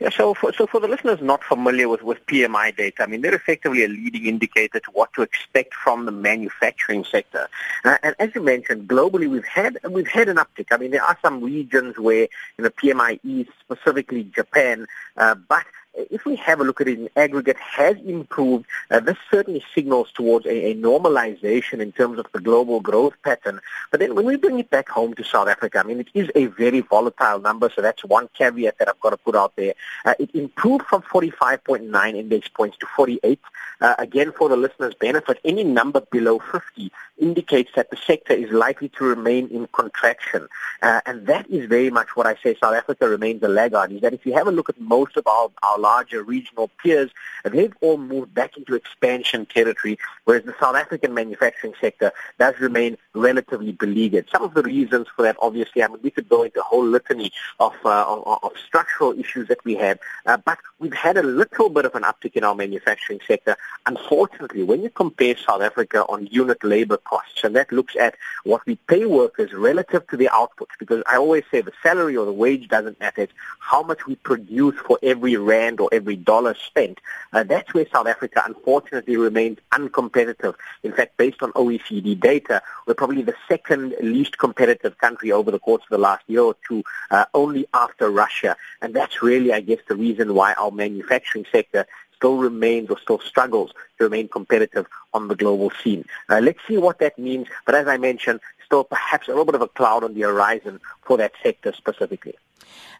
Yeah, so for, so for the listeners not familiar with, with PMI data, I mean, they're effectively a leading indicator to what to expect from the manufacturing sector. Uh, and as you mentioned, globally we've had we've had an uptick. I mean, there are some regions where you know PMI is specifically Japan, uh, but if we have a look at it in aggregate, has improved. Uh, this certainly signals towards a, a, normalization in terms of the global growth pattern. But then when we bring it back home to South Africa, I mean, it is a very volatile number, so that's one caveat that I've got to put out there. Uh, it improved from 45.9 index points to 48. Uh, again, for the listeners' benefit, any number below 50 indicates that the sector is likely to remain in contraction. Uh, and that is very much what I say South Africa remains a laggard, is that if you have a look at most of our, our larger regional peers, and they've all moved back into expansion territory, whereas the South African manufacturing sector does remain relatively beleaguered. Some of the reasons for that, obviously, I mean, we could go into a whole litany of, uh, of, of, structural issues that we have, uh, but we've had a little bit of an uptick in our manufacturing sector. Unfortunately, when you compare South Africa on unit labor costs, and that looks at what we pay workers relative to the output, because I always say the salary or the wage doesn't matter, it's how much we produce for every rand rand or every dollar spent, uh, that's where South Africa unfortunately remains uncompetitive. In fact, based on OECD data, we're probably the second least competitive country over the course of the last year or two, uh, only after Russia. And that's really, I guess, the reason why our manufacturing sector still remains or still struggles to remain competitive on the global scene. Uh, let's see what that means. But as I mentioned, still perhaps a little bit of a cloud on the horizon for that sector specifically.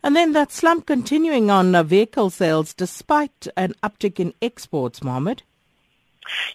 And then that slump continuing on uh, vehicle sales despite an uptick in exports, Mohammed.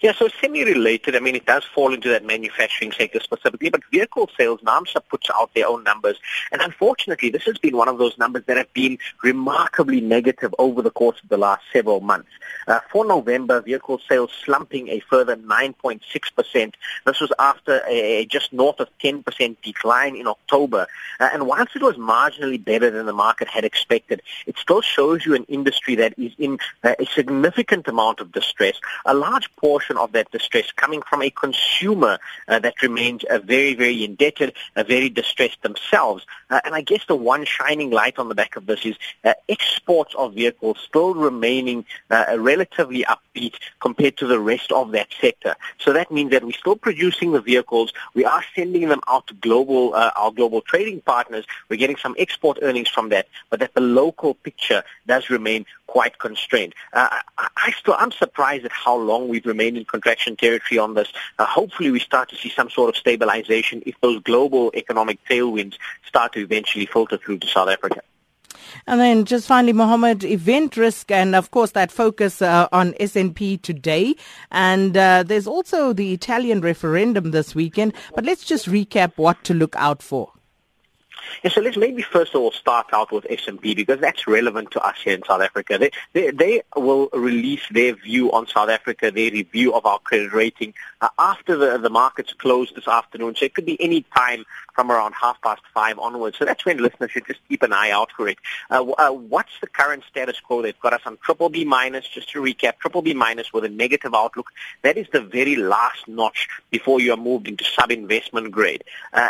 Yeah, so semi-related. I mean, it does fall into that manufacturing sector specifically, but vehicle sales, NAAMSA puts out their own numbers. And unfortunately, this has been one of those numbers that have been remarkably negative over the course of the last several months. Uh, for November, vehicle sales slumping a further 9.6%. This was after a, just north of 10% decline in October. Uh, and whilst it was marginally better than the market had expected, it still shows you an industry that is in uh, a significant amount of distress. A large portion of that distress coming from a consumer uh, that remains uh, very, very indebted, uh, very distressed themselves. Uh, and I guess the one shining light on the back of this is uh, exports of vehicles still remaining uh, relatively upbeat compared to the rest of that sector. So that means that we're still producing the vehicles. We are sending them out to global, our global trading partners. We're getting some export earnings from that, but that the local picture does remain quite constrained. I, I still, I'm surprised at how long we've remained in contraction territory on this. Uh, hopefully we start to see some sort of stabilization if those global economic tailwinds start to eventually filter through to South Africa. And then just finally, Mohammed, event risk and of course that focus uh, on S&P today. And uh, there's also the Italian referendum this weekend. But let's just recap what to look out for. Yeah, so let's maybe first of all start out with S&P because that's relevant to us here in South Africa. They, they, they will release their view on South Africa, their review of our credit rating uh, after the, the markets close this afternoon. So it could be any time from around half past five onwards. So that's when listeners should just keep an eye out for it. Uh, uh, what's the current status quo? They've got us on triple B minus, just to recap, triple B minus with a negative outlook. That is the very last notch before you are moved into sub-investment grade uh,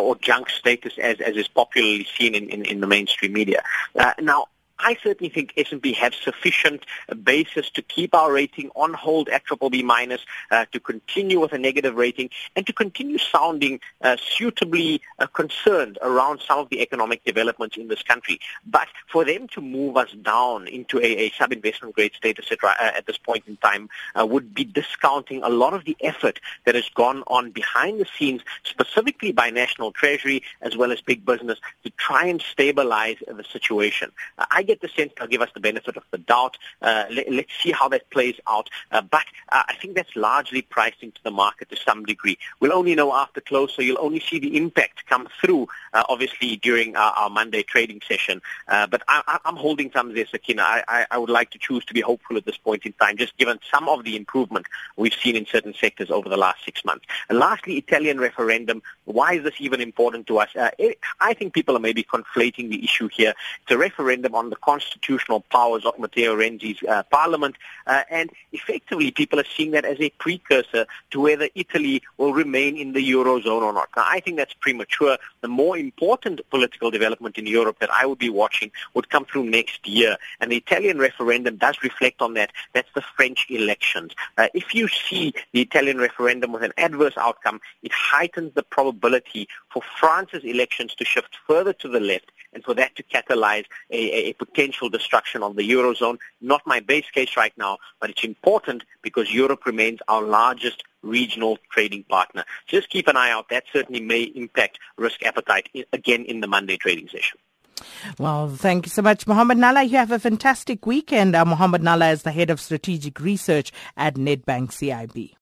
or junk status as, as is popularly seen in, in, in the mainstream media. Uh, now, I certainly think S&P have sufficient basis to keep our rating on hold at triple B minus, uh, to continue with a negative rating, and to continue sounding uh, suitably uh, concerned around some of the economic developments in this country. But for them to move us down into a, a sub-investment grade status at, uh, at, this point in time uh, would be discounting a lot of the effort that has gone on behind the scenes, specifically by National Treasury as well as big business, to try and stabilize the situation. I get the sense they'll give us the benefit of the doubt. Uh, let, us see how that plays out. Uh, but uh, I think that's largely priced into the market to some degree. We'll only know after close, so you'll only see the impact come through, obviously, during our, our, Monday trading session. But I, am holding some there, Sakina. I, I, I would like to choose to be hopeful at this point in time, just given some of the improvement we've seen in certain sectors over the last six months. And lastly, Italian referendum, Why is this even important to us? Uh, it, I think people are maybe conflating the issue here. It's a referendum on the constitutional powers of Matteo Renzi's uh, parliament, uh, and effectively people are seeing that as a precursor to whether Italy will remain in the eurozone or not. Now, I think that's premature. The more important political development in Europe that I would be watching would come through next year, and the Italian referendum does reflect on that. That's the French elections. Uh, if you see the Italian referendum with an adverse outcome, it heightens the probability for France's elections to shift further to the left and for that to catalyze a, a, potential destruction of the Eurozone. Not my base case right now, but it's important because Europe remains our largest regional trading partner. Just keep an eye out. That certainly may impact risk appetite again in the Monday trading session. Well, thank you so much, Mohammed Nalla. You have a fantastic weekend. Uh, Mohammed Nalla is the head of strategic research at Nedbank CIB.